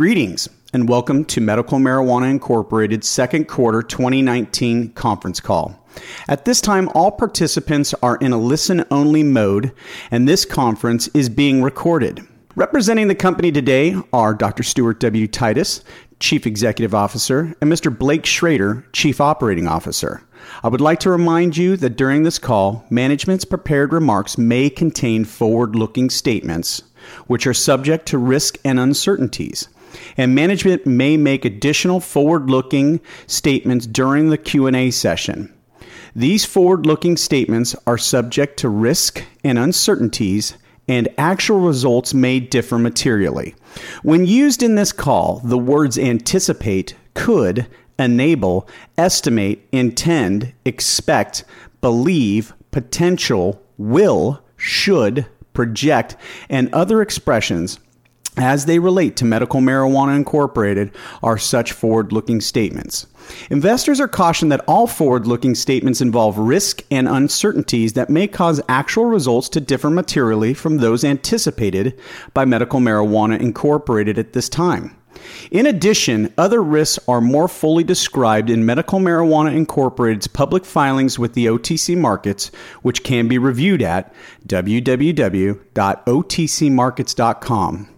Greetings and welcome to Medical Marijuana Incorporated's second quarter 2019 conference call. At this time, all participants are in a listen only mode, and this conference is being recorded. Representing the company today are Dr. Stuart W. Titus, Chief Executive Officer, and Mr. Blake Schroeder, Chief Operating Officer. I would like to remind you that during this call, management's prepared remarks may contain forward looking statements which are subject to risk and uncertainties and management may make additional forward-looking statements during the Q&A session. These forward-looking statements are subject to risk and uncertainties and actual results may differ materially. When used in this call, the words anticipate, could, enable, estimate, intend, expect, believe, potential, will, should, project, and other expressions as they relate to Medical Marijuana Incorporated are such forward looking statements. Investors are cautioned that all forward looking statements involve risk and uncertainties that may cause actual results to differ materially from those anticipated by Medical Marijuana Incorporated at this time. In addition, other risks are more fully described in Medical Marijuana Incorporated's public filings with the OTC markets, which can be reviewed at www.otcmarkets.com.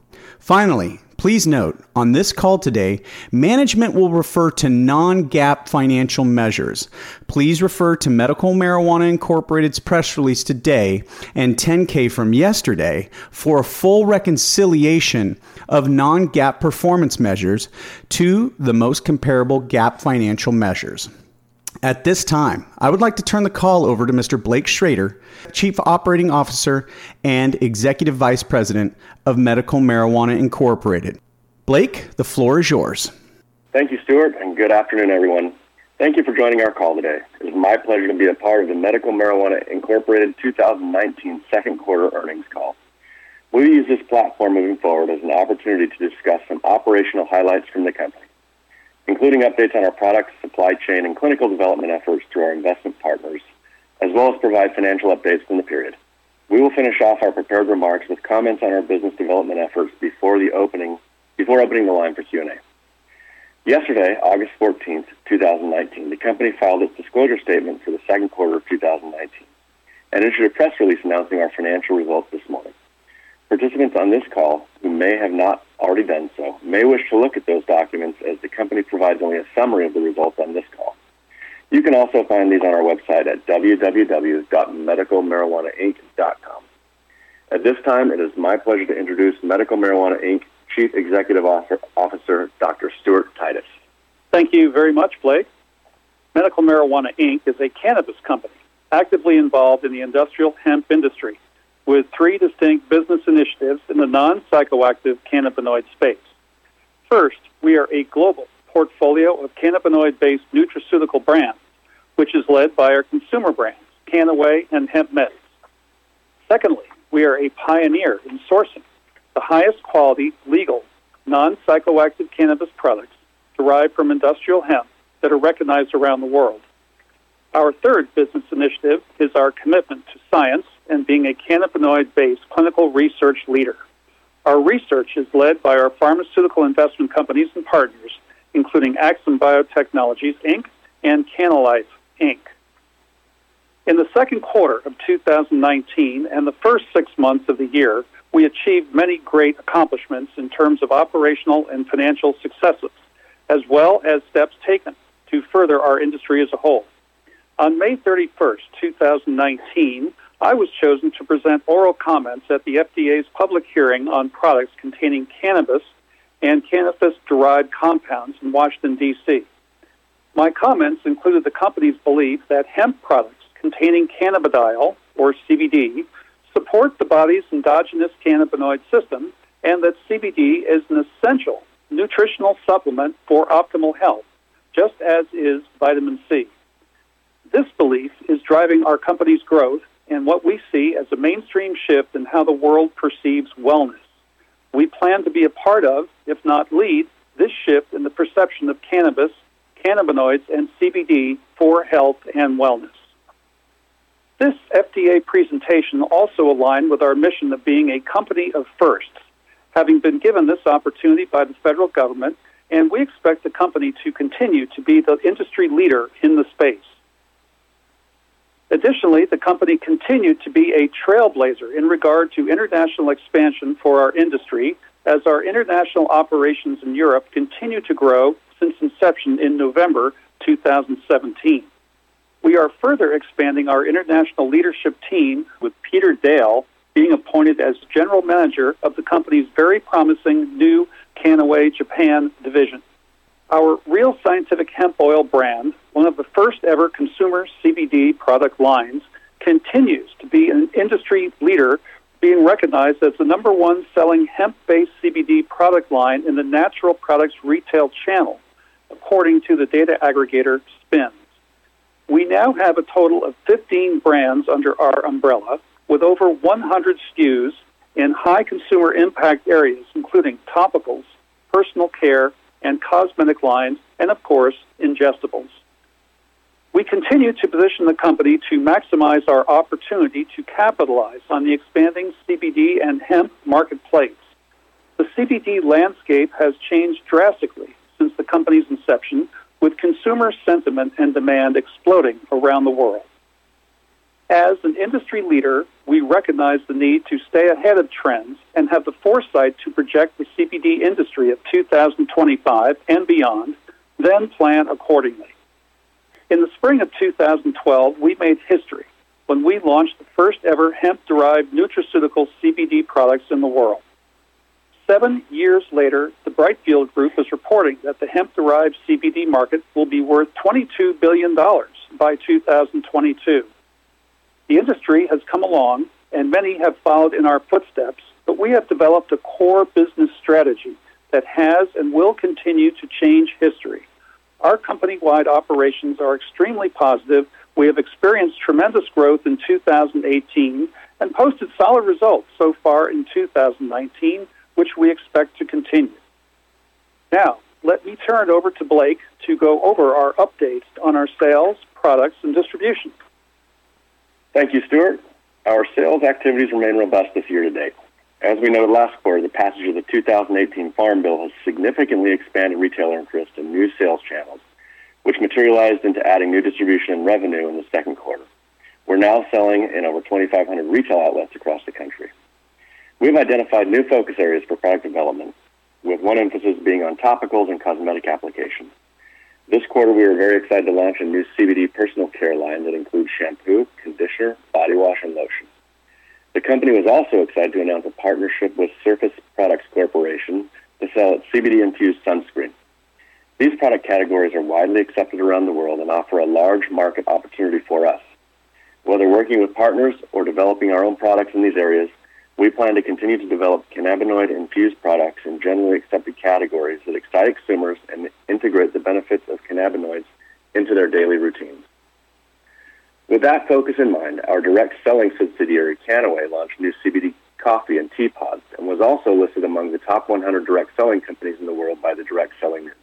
Finally, please note on this call today, management will refer to non GAAP financial measures. Please refer to Medical Marijuana Incorporated's press release today and 10K from yesterday for a full reconciliation of non GAAP performance measures to the most comparable GAAP financial measures. At this time, I would like to turn the call over to Mr. Blake Schroeder, Chief Operating Officer and Executive Vice President of Medical Marijuana Incorporated. Blake, the floor is yours. Thank you, Stuart, and good afternoon, everyone. Thank you for joining our call today. It is my pleasure to be a part of the Medical Marijuana Incorporated 2019 second quarter earnings call. We use this platform moving forward as an opportunity to discuss some operational highlights from the company including updates on our products, supply chain, and clinical development efforts through our investment partners, as well as provide financial updates from the period. We will finish off our prepared remarks with comments on our business development efforts before the opening before opening the line for Q&A. Yesterday, August 14th, 2019, the company filed its disclosure statement for the second quarter of 2019 and issued a press release announcing our financial results this morning. Participants on this call who may have not already done so may wish to look at those documents as the company provides only a summary of the results on this call. You can also find these on our website at www.medicalmarijuanainc.com. At this time, it is my pleasure to introduce Medical Marijuana Inc. Chief Executive Officer, Dr. Stuart Titus. Thank you very much, Blake. Medical Marijuana Inc. is a cannabis company actively involved in the industrial hemp industry with three distinct business initiatives in the non psychoactive cannabinoid space. First, we are a global portfolio of cannabinoid based nutraceutical brands, which is led by our consumer brands, Kannaway and HempMeds. Secondly, we are a pioneer in sourcing the highest quality, legal, non psychoactive cannabis products derived from industrial hemp that are recognized around the world. Our third business initiative is our commitment to science and being a cannabinoid based clinical research leader. Our research is led by our pharmaceutical investment companies and partners, including AXIM Biotechnologies, Inc. and Kannalife, Inc. In the second quarter of 2019 and the first six months of the year, we achieved many great accomplishments in terms of operational and financial successes, as well as steps taken to further our industry as a whole. On May 31st, 2019, I was chosen to present oral comments at the FDA's public hearing on products containing cannabis and cannabis derived compounds in Washington, D.C. My comments included the company's belief that hemp products containing cannabidiol, or CBD, support the body's endogenous cannabinoid system and that CBD is an essential nutritional supplement for optimal health, just as is vitamin C. This belief is driving our company's growth and what we see as a mainstream shift in how the world perceives wellness. We plan to be a part of, if not lead, this shift in the perception of cannabis, cannabinoids, and CBD for health and wellness. This FDA presentation also aligned with our mission of being a company of firsts, having been given this opportunity by the federal government, and we expect the company to continue to be the industry leader in the space. Additionally, the company continued to be a trailblazer in regard to international expansion for our industry as our international operations in Europe continue to grow since inception in November 2017. We are further expanding our international leadership team with Peter Dale being appointed as general manager of the company's very promising new Kannaway Japan division. Our Real Scientific Hemp Oil brand, one of the first ever consumer CBD product lines, continues to be an industry leader, being recognized as the number one selling hemp based CBD product line in the natural products retail channel, according to the data aggregator SPINS. We now have a total of 15 brands under our umbrella, with over 100 SKUs in high consumer impact areas, including topicals, personal care, and cosmetic lines, and of course, ingestibles. We continue to position the company to maximize our opportunity to capitalize on the expanding CBD and hemp marketplace. The CBD landscape has changed drastically since the company's inception, with consumer sentiment and demand exploding around the world. As an industry leader, we recognize the need to stay ahead of trends and have the foresight to project the CBD industry of 2025 and beyond, then plan accordingly. In the spring of 2012, we made history when we launched the first ever hemp derived nutraceutical CBD products in the world. Seven years later, the Brightfield Group is reporting that the hemp derived CBD market will be worth $22 billion by 2022. The industry has come along, and many have followed in our footsteps, but we have developed a core business strategy that has and will continue to change history. Our company wide operations are extremely positive. We have experienced tremendous growth in 2018 and posted solid results so far in 2019, which we expect to continue. Now, let me turn it over to Blake to go over our updates on our sales, products, and distribution. Thank you, Stuart. Our sales activities remain robust this year to date. As we noted last quarter, the passage of the 2018 Farm Bill has significantly expanded retailer interest in new sales channels, which materialized into adding new distribution and revenue in the second quarter. We're now selling in over 2,500 retail outlets across the country. We've identified new focus areas for product development, with one emphasis being on topicals and cosmetic applications. This quarter, we are very excited to launch a new CBD personal care line that includes shampoo, conditioner, body wash, and lotion. The company was also excited to announce a partnership with Surface Products Corporation to sell its CBD-infused sunscreen. These product categories are widely accepted around the world and offer a large market opportunity for us. Whether working with partners or developing our own products in these areas, we plan to continue to develop cannabinoid-infused products in generally accepted categories that excite consumers and integrate the benefits of cannabinoids into their daily routines. With that focus in mind, our direct selling subsidiary, Kannaway, launched new CBD coffee and tea pods and was also listed among the top 100 direct selling companies in the world by the Direct Selling News.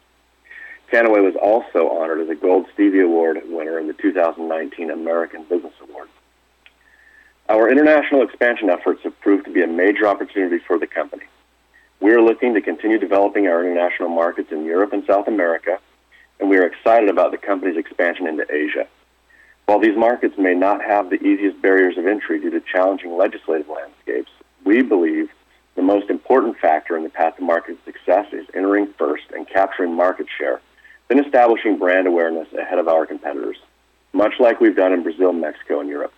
Kannaway was also honored as a Gold Stevie Award winner in the 2019 American Business Awards. Our international expansion efforts have proved to be a major opportunity for the company. We are looking to continue developing our international markets in Europe and South America, and we are excited about the company's expansion into Asia. While these markets may not have the easiest barriers of entry due to challenging legislative landscapes, we believe the most important factor in the path to market success is entering first and capturing market share, then establishing brand awareness ahead of our competitors, much like we've done in Brazil, Mexico, and Europe.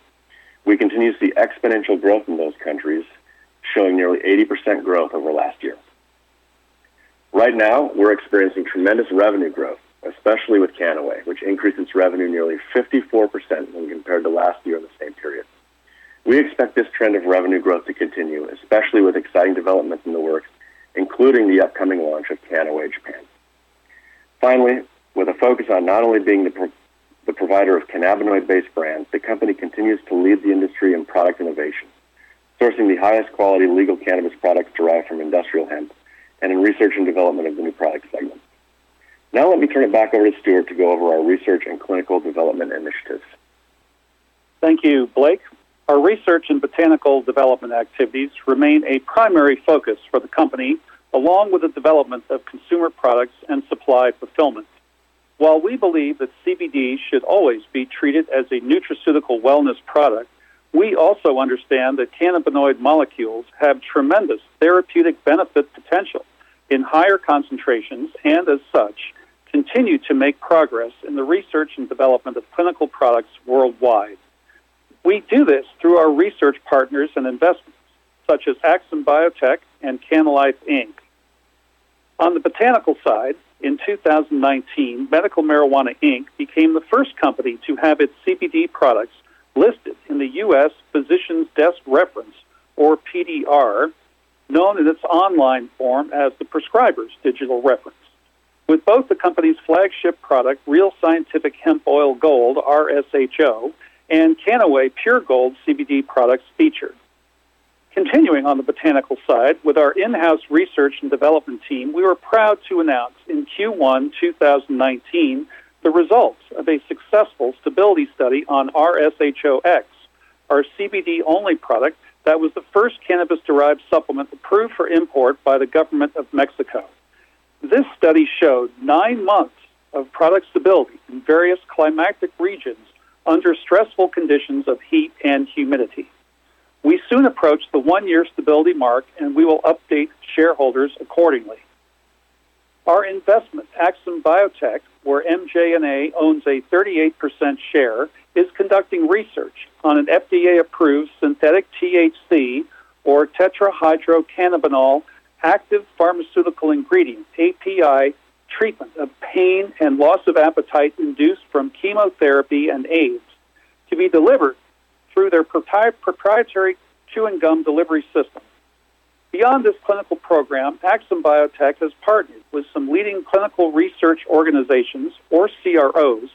We continue to see exponential growth in those countries, showing nearly 80% growth over last year. Right now, we're experiencing tremendous revenue growth, especially with Kannaway, which increased its revenue nearly 54% when compared to last year in the same period. We expect this trend of revenue growth to continue, especially with exciting developments in the works, including the upcoming launch of Kannaway Japan. Finally, with a focus on not only being the the provider of cannabinoid-based brands, the company continues to lead the industry in product innovation, sourcing the highest quality legal cannabis products derived from industrial hemp, and in research and development of the new product segment. Now let me turn it back over to Stuart to go over our research and clinical development initiatives. Thank you, Blake. Our research and botanical development activities remain a primary focus for the company, along with the development of consumer products and supply fulfillment. While we believe that CBD should always be treated as a nutraceutical wellness product, we also understand that cannabinoid molecules have tremendous therapeutic benefit potential in higher concentrations and, as such, continue to make progress in the research and development of clinical products worldwide. We do this through our research partners and investments, such as AXIM Biotech and Kannalife Inc. On the botanical side, in 2019, Medical Marijuana Inc. became the first company to have its CBD products listed in the U.S. Physician's Desk Reference, or PDR, known in its online form as the Prescriber's Digital Reference. With both the company's flagship product, Real Scientific Hemp Oil Gold, RSHO, and Kannaway Pure Gold CBD products featured. Continuing on the botanical side, with our in house research and development team, we were proud to announce in Q1 2019 the results of a successful stability study on RSHOX, our CBD only product that was the first cannabis derived supplement approved for import by the government of Mexico. This study showed nine months of product stability in various climatic regions under stressful conditions of heat and humidity. We soon approach the one year stability mark and we will update shareholders accordingly. Our investment, AXIM Biotech, where MJNA owns a 38% share, is conducting research on an FDA approved synthetic THC or tetrahydrocannabinol active pharmaceutical ingredient, API, treatment of pain and loss of appetite induced from chemotherapy and AIDS to be delivered through their proprietary chewing gum delivery system. Beyond this clinical program, AXIM Biotech has partnered with some leading clinical research organizations, or CROs,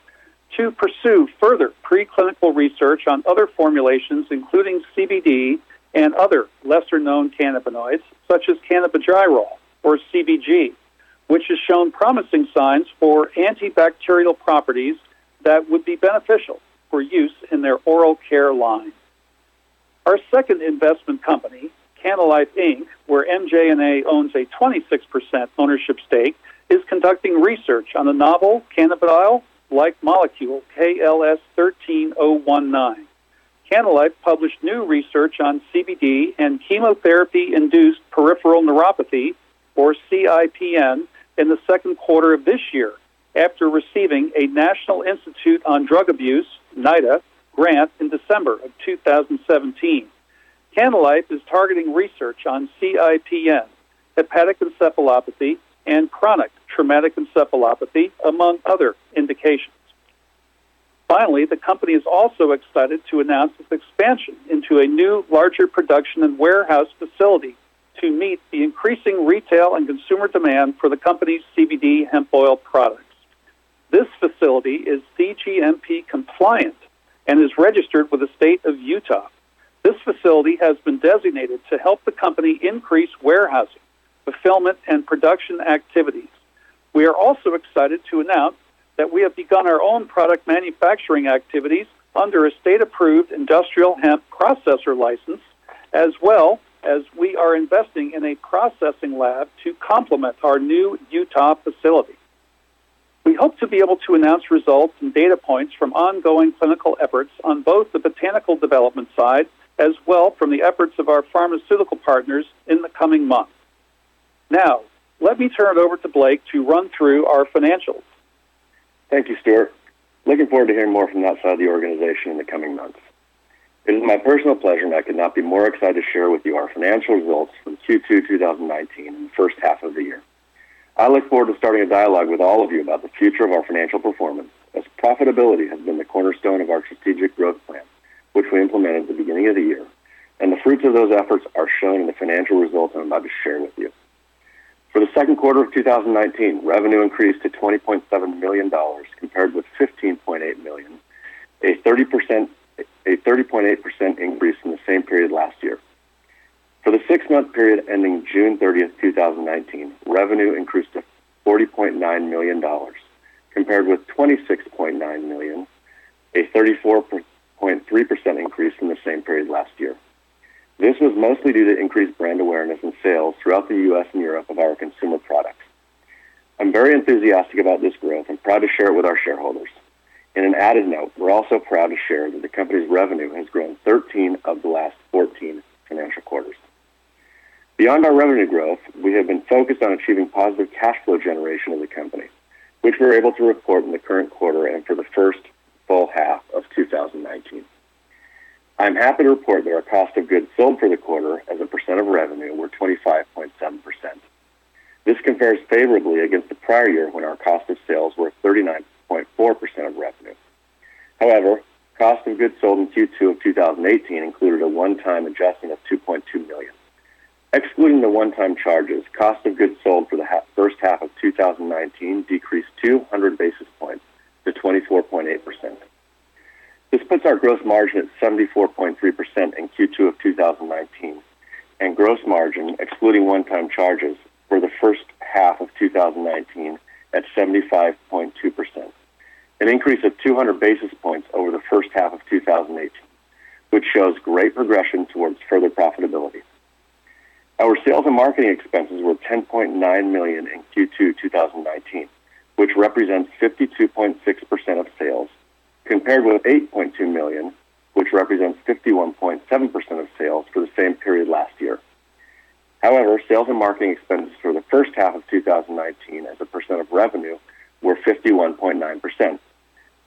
to pursue further preclinical research on other formulations, including CBD and other lesser known cannabinoids, such as cannabigerol, or CBG, which has shown promising signs for antibacterial properties that would be beneficial for use in their oral care line. Our second investment company, Kannalife Inc., where MJNA owns a 26% ownership stake, is conducting research on a novel cannabidiol like molecule KLS 13019. Kannalife published new research on CBD and chemotherapy induced peripheral neuropathy, or CIPN, in the second quarter of this year after receiving a National Institute on Drug Abuse, NIDA, grant in December of 2017. Kannalife is targeting research on CIPN, hepatic encephalopathy, and chronic traumatic encephalopathy, among other indications. Finally, the company is also excited to announce its expansion into a new, larger production and warehouse facility to meet the increasing retail and consumer demand for the company's CBD hemp oil products. This facility is CGMP compliant and is registered with the state of Utah. This facility has been designated to help the company increase warehousing, fulfillment, and production activities. We are also excited to announce that we have begun our own product manufacturing activities under a state approved industrial hemp processor license, as well as we are investing in a processing lab to complement our new Utah facility. We hope to be able to announce results and data points from ongoing clinical efforts on both the botanical development side as well from the efforts of our pharmaceutical partners in the coming months. Now, let me turn it over to Blake to run through our financials. Thank you, Stuart. Looking forward to hearing more from that side of the organization in the coming months. It is my personal pleasure, and I could not be more excited to share with you our financial results from Q2 2019 and the first half of the year. I look forward to starting a dialogue with all of you about the future of our financial performance, as profitability has been the cornerstone of our strategic growth plan, which we implemented at the beginning of the year, and the fruits of those efforts are shown in the financial results I'm about to share with you. For the second quarter of 2019, revenue increased to $20.7 million compared with 15.8 million, a 30% a 30.8% increase from the same period last year. For the six-month period ending June 30th, 2019, revenue increased to $40.9 million, compared with 26.9 million, a 34.8% 6.3% increase from the same period last year. This was mostly due to increased brand awareness and sales throughout the U.S. and Europe of our consumer products. I'm very enthusiastic about this growth and proud to share it with our shareholders. In an added note, we're also proud to share that the company's revenue has grown 13 of the last 14 financial quarters. Beyond our revenue growth, we have been focused on achieving positive cash flow generation of the company, which we're able to report in the current quarter and for the first full half of 2019. I'm happy to report that our cost of goods sold for the quarter as a percent of revenue were 25.7%. This compares favorably against the prior year when our cost of sales were 39.4% of revenue. However, cost of goods sold in Q2 of 2018 included a one-time adjustment of $2.2 million. Excluding the one-time charges, cost of goods sold for the ha- first half of 2019 decreased 200 basis points to 24.8%. This puts our gross margin at 74.3% in Q2 of 2019, and gross margin, excluding one-time charges, for the first half of 2019 at 75.2%, an increase of 200 basis points over the first half of 2018, which shows great progression towards further profitability. Our sales and marketing expenses were 10.9 million in Q2 2019, which represents 52.6% of sales, compared with 8.2 million, which represents 51.7% of sales for the same period last year. However, sales and marketing expenses for the first half of 2019 as a percent of revenue were 51.9%,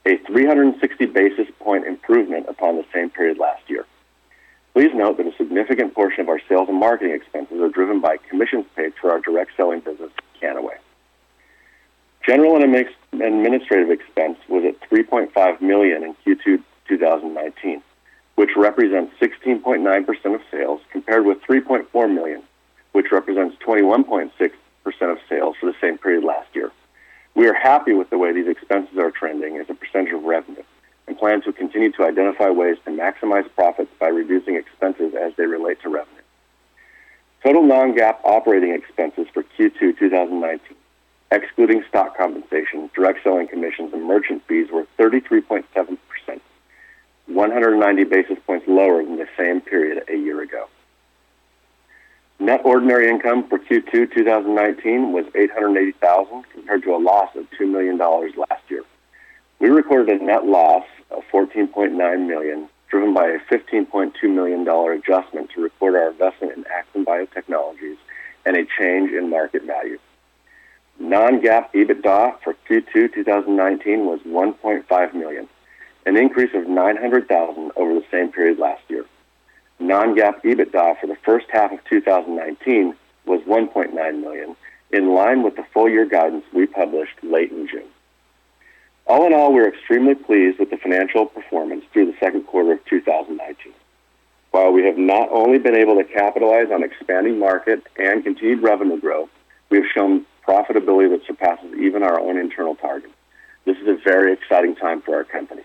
a 360 basis point improvement upon the same period last year. Please note that a significant portion of our sales and marketing expenses are driven by commissions paid for our direct selling business, Kannaway. General and administrative expense was at 3.5 million in Q2 2019, which represents 16.9% of sales, compared with 3.4 million, which represents 21.6% of sales for the same period last year. We are happy with the way these expenses are trending as a percentage of revenue and plan to continue to identify ways to maximize profits by reducing expenses as they relate to revenue. Total non-GAAP operating expenses for Q2 2019 excluding stock compensation, direct selling commissions, and merchant fees, were 33.7%, 190 basis points lower than the same period a year ago. Net ordinary income for Q2 2019 was 880,000 compared to a loss of $2 million last year. We recorded a net loss of 14.9 million, driven by a $15.2 million adjustment to record our investment in AXIM Biotechnologies and a change in market value. Non-GAAP EBITDA for Q2 2019 was 1.5 million, an increase of 900,000 over the same period last year. Non-GAAP EBITDA for the first half of 2019 was 1.9 million, in line with the full year guidance we published late in June. All in all, we're extremely pleased with the financial performance through the second quarter of 2019. While we have not only been able to capitalize on expanding market and continued revenue growth, we have shown profitability that surpasses even our own internal targets. This is a very exciting time for our company.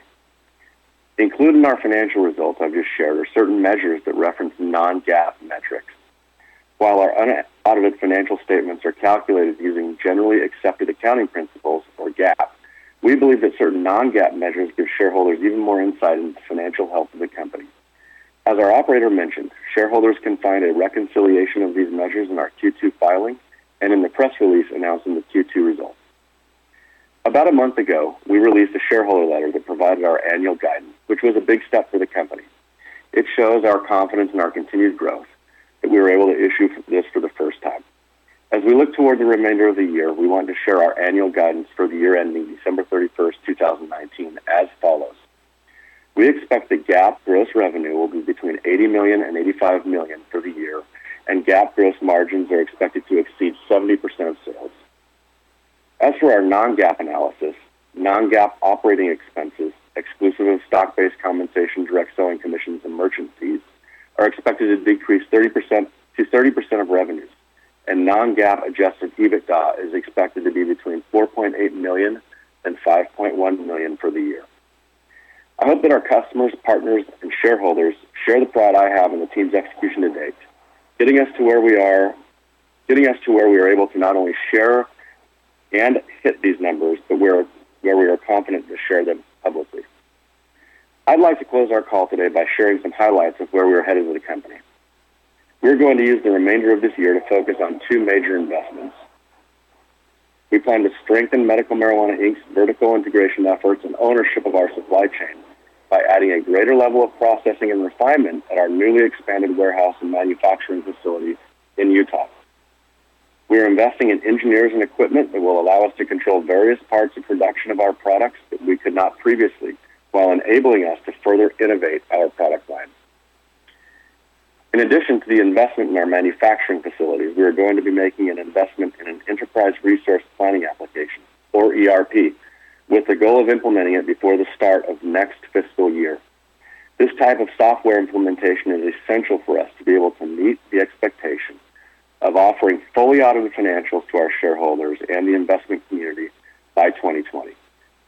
Included in our financial results I've just shared are certain measures that reference non-GAAP metrics. While our unaudited financial statements are calculated using generally accepted accounting principles, or GAAP, we believe that certain non-GAAP measures give shareholders even more insight into the financial health of the company. As our operator mentioned, shareholders can find a reconciliation of these measures in our Q2 filing and in the press release announcing the Q2 results. About a month ago, we released a shareholder letter that provided our annual guidance, which was a big step for the company. It shows our confidence in our continued growth that we were able to issue this for the first time. As we look toward the remainder of the year, we want to share our annual guidance for the year ending December 31st, 2019 as follows. We expect that GAAP gross revenue will be between $80 million and $85 million for the year, and GAAP gross margins are expected to exceed 70% of sales. As for our non-GAAP analysis, non-GAAP operating expenses, exclusive of stock-based compensation, direct selling commissions, and merchant fees, are expected to decrease 30% to 30% of revenues, and non-GAAP adjusted EBITDA is expected to be between $4.8 million and $5.1 million for the year. I hope that our customers, partners, and shareholders share the pride I have in the team's execution to date, getting us to where we are, getting us to where we are able to not only share and hit these numbers, but where, where we are confident to share them publicly. I'd like to close our call today by sharing some highlights of where we are headed as a company. We're going to use the remainder of this year to focus on two major investments. We plan to strengthen Medical Marijuana Inc.'s vertical integration efforts and ownership of our supply chain by adding a greater level of processing and refinement at our newly expanded warehouse and manufacturing facility in Utah. We are investing in engineers and equipment that will allow us to control various parts of production of our products that we could not previously while enabling us to further innovate our product line. In addition to the investment in our manufacturing facilities, we are going to be making an investment in an enterprise resource planning application, or ERP, with the goal of implementing it before the start of next fiscal year. This type of software implementation is essential for us to be able to meet the expectation of offering fully audited financials to our shareholders and the investment community by 2020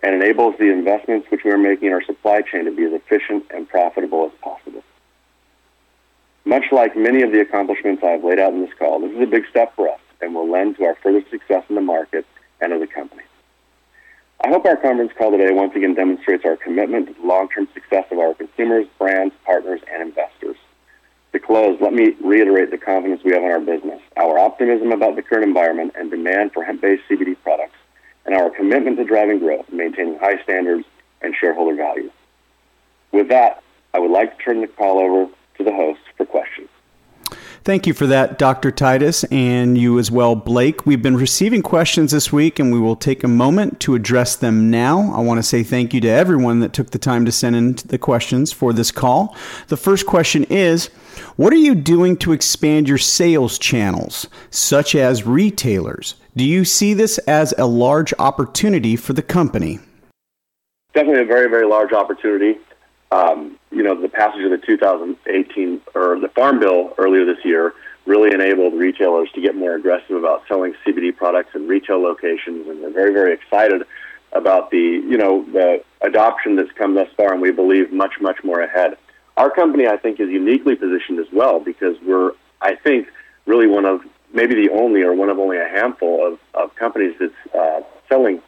and enables the investments which we are making in our supply chain to be as efficient and profitable as possible. Much like many of the accomplishments I have laid out in this call, this is a big step for us and will lend to our further success in the market and of the company. I hope our conference call today once again demonstrates our commitment to the long-term success of our consumers, brands, partners, and investors. To close, let me reiterate the confidence we have in our business, our optimism about the current environment and demand for hemp-based CBD products, and our commitment to driving growth, maintaining high standards, and shareholder value. With that, I would like to turn the call over to the host for questions. Thank you for that, Dr. Titus, and you as well, Blake. We've been receiving questions this week, and we will take a moment to address them now. I want to say thank you to everyone that took the time to send in the questions for this call. The first question is What are you doing to expand your sales channels, such as retailers? Do you see this as a large opportunity for the company? Definitely a very, very large opportunity. Um, you know, the passage of the 2018 or the Farm Bill earlier this year really enabled retailers to get more aggressive about selling CBD products in retail locations, and we're very, very excited about the you know the adoption that's come thus far, and we believe much, much more ahead. Our company, I think, is uniquely positioned as well because we're, I think, really one of maybe the only or one of only a handful of, of companies that's uh, selling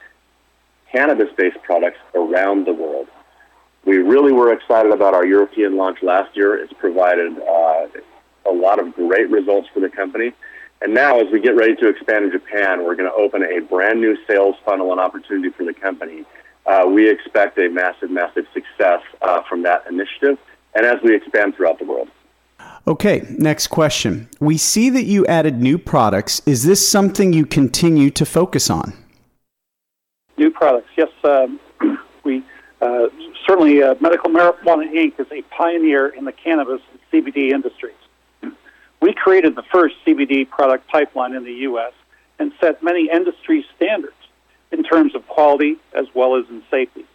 cannabis-based products around the world. We really were excited about our European launch last year. It's provided uh, a lot of great results for the company. And now, as we get ready to expand in Japan, we're going to open a brand new sales funnel and opportunity for the company. Uh, we expect a massive, massive success uh, from that initiative and as we expand throughout the world. Okay, next question. We see that you added new products. Is this something you continue to focus on? New products, yes. Um, we uh, certainly, uh, Medical Marijuana Inc. is a pioneer in the cannabis and CBD industries. We created the first CBD product pipeline in the U.S. and set many industry standards in terms of quality as well as in safety.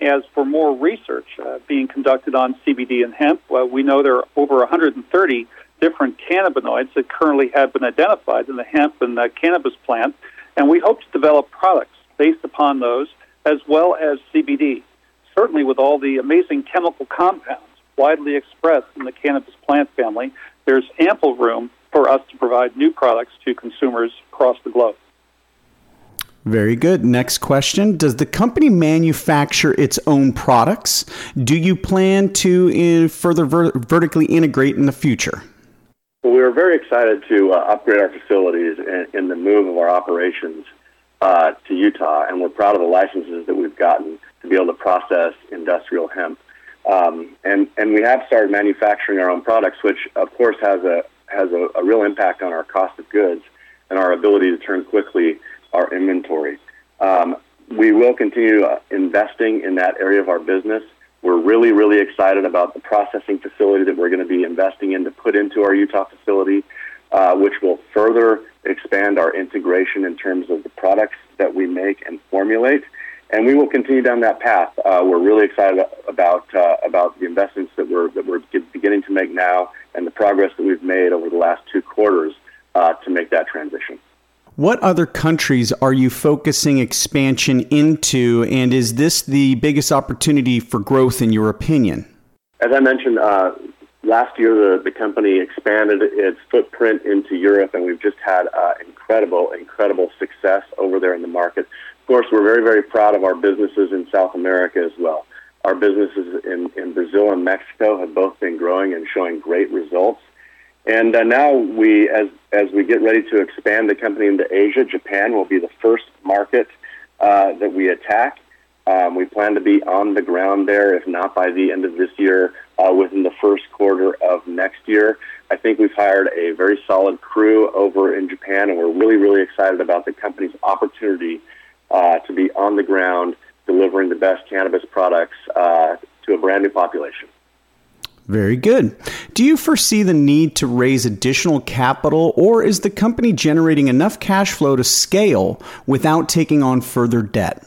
As for more research uh, being conducted on CBD and hemp, well, we know there are over 130 different cannabinoids that currently have been identified in the hemp and the cannabis plant, and we hope to develop products based upon those as well as CBD certainly with all the amazing chemical compounds widely expressed in the cannabis plant family, there's ample room for us to provide new products to consumers across the globe. Very good. Next question. Does the company manufacture its own products? Do you plan to uh, further ver- vertically integrate in the future? Well, we are very excited to uh, upgrade our facilities in, in, the move of our operations uh, to Utah, and we're proud of the licenses that we've gotten to be able to process industrial hemp. Um, and and we have started manufacturing our own products, which of course has a has a, a, real impact on our cost of goods and our ability to turn quickly our inventory. Um, we will continue uh, investing in that area of our business. We're really, really excited about the processing facility that we're going to be investing in to put into our Utah facility, uh, which will further expand our integration in terms of the products that we make and formulate and we will continue down that path. Uh, we're really excited about uh, about the investments that we're that we're beginning to make now, and the progress that we've made over the last two quarters uh, to make that transition. What other countries are you focusing expansion into, and is this the biggest opportunity for growth in your opinion? As I mentioned, uh, last year the, the company expanded its footprint into Europe, and we've just had uh, incredible, incredible success over there in the market. Of course, we're very, very proud of our businesses in South America as well. Our businesses in, in Brazil and Mexico have both been growing and showing great results. And uh, now we, as as we get ready to expand the company into Asia, Japan will be the first market uh, that we attack. Um, we plan to be on the ground there, if not by the end of this year, uh, within the first quarter of next year. I think we've hired a very solid crew over in Japan, and we're really, really excited about the company's opportunity uh, to be on the ground delivering the best cannabis products uh, to a brand new population. Very good. Do you foresee the need to raise additional capital, or is the company generating enough cash flow to scale without taking on further debt?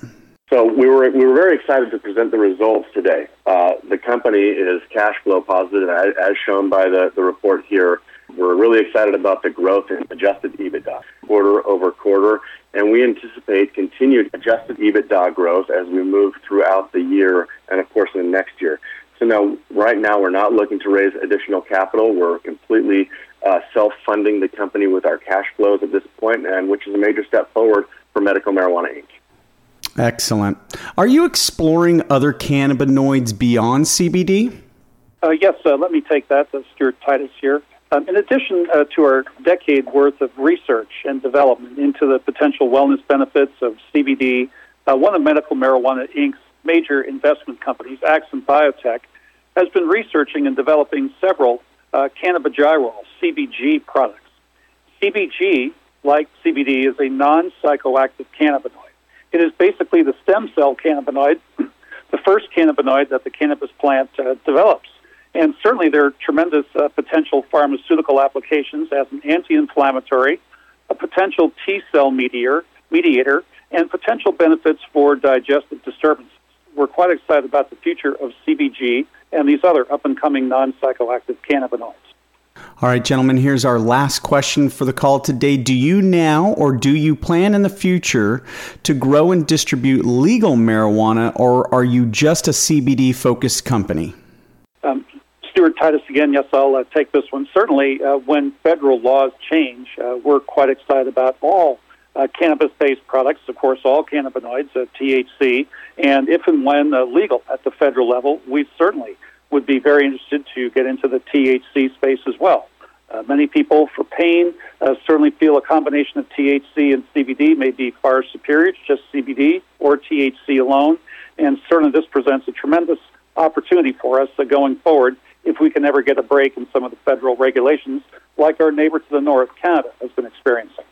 So we were we were very excited to present the results today. Uh, the company is cash flow positive, as, shown by the, the report here. We're really excited about the growth in adjusted EBITDA quarter over quarter, and we anticipate continued adjusted EBITDA growth as we move throughout the year and, of course, in the next year. So now, right now, we're not looking to raise additional capital. We're completely uh, self-funding the company with our cash flows at this point, and which is a major step forward for Medical Marijuana Inc. Excellent. Are you exploring other cannabinoids beyond CBD? Uh, yes, uh, let me take that. Uh, Stuart Titus here. Um, in addition uh, to our decade worth of research and development into the potential wellness benefits of CBD, uh, one of Medical Marijuana Inc.'s major investment companies, AXIM Biotech, has been researching and developing several uh, cannabigerol, CBG products. CBG, like CBD, is a non psychoactive cannabinoid. It is basically the stem cell cannabinoid, the first cannabinoid that the cannabis plant uh, develops. And certainly there are tremendous uh, potential pharmaceutical applications as an anti inflammatory, a potential T cell mediator, mediator, and potential benefits for digestive disturbances. We're quite excited about the future of CBG and these other up and coming non psychoactive cannabinoids. All right, gentlemen, here's our last question for the call today. Do you now or do you plan in the future to grow and distribute legal marijuana, or are you just a CBD focused company? Um, Stuart Titus again. Yes, I'll uh, take this one. Certainly, uh, when federal laws change, uh, we're quite excited about all uh, cannabis based products, of course, all cannabinoids, uh, THC, and if and when uh, legal at the federal level, we certainly would be very interested to get into the THC space as well. Uh, many people, for pain, uh, certainly feel a combination of THC and CBD may be far superior to just CBD or THC alone. And certainly, this presents a tremendous opportunity for us uh, going forward if we can ever get a break in some of the federal regulations, like our neighbor to the north, Canada, has been experiencing.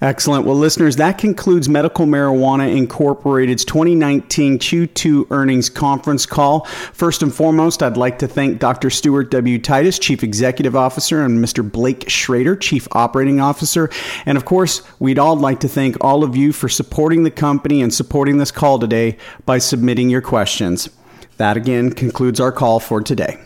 Excellent. Well, listeners, that concludes Medical Marijuana Incorporated's 2019 Q2 earnings conference call. First and foremost, I'd like to thank Dr. Stuart W. Titus, Chief Executive Officer, and Mr. Blake Schroeder, Chief Operating Officer. And of course, we'd all like to thank all of you for supporting the company and supporting this call today by submitting your questions. That again concludes our call for today.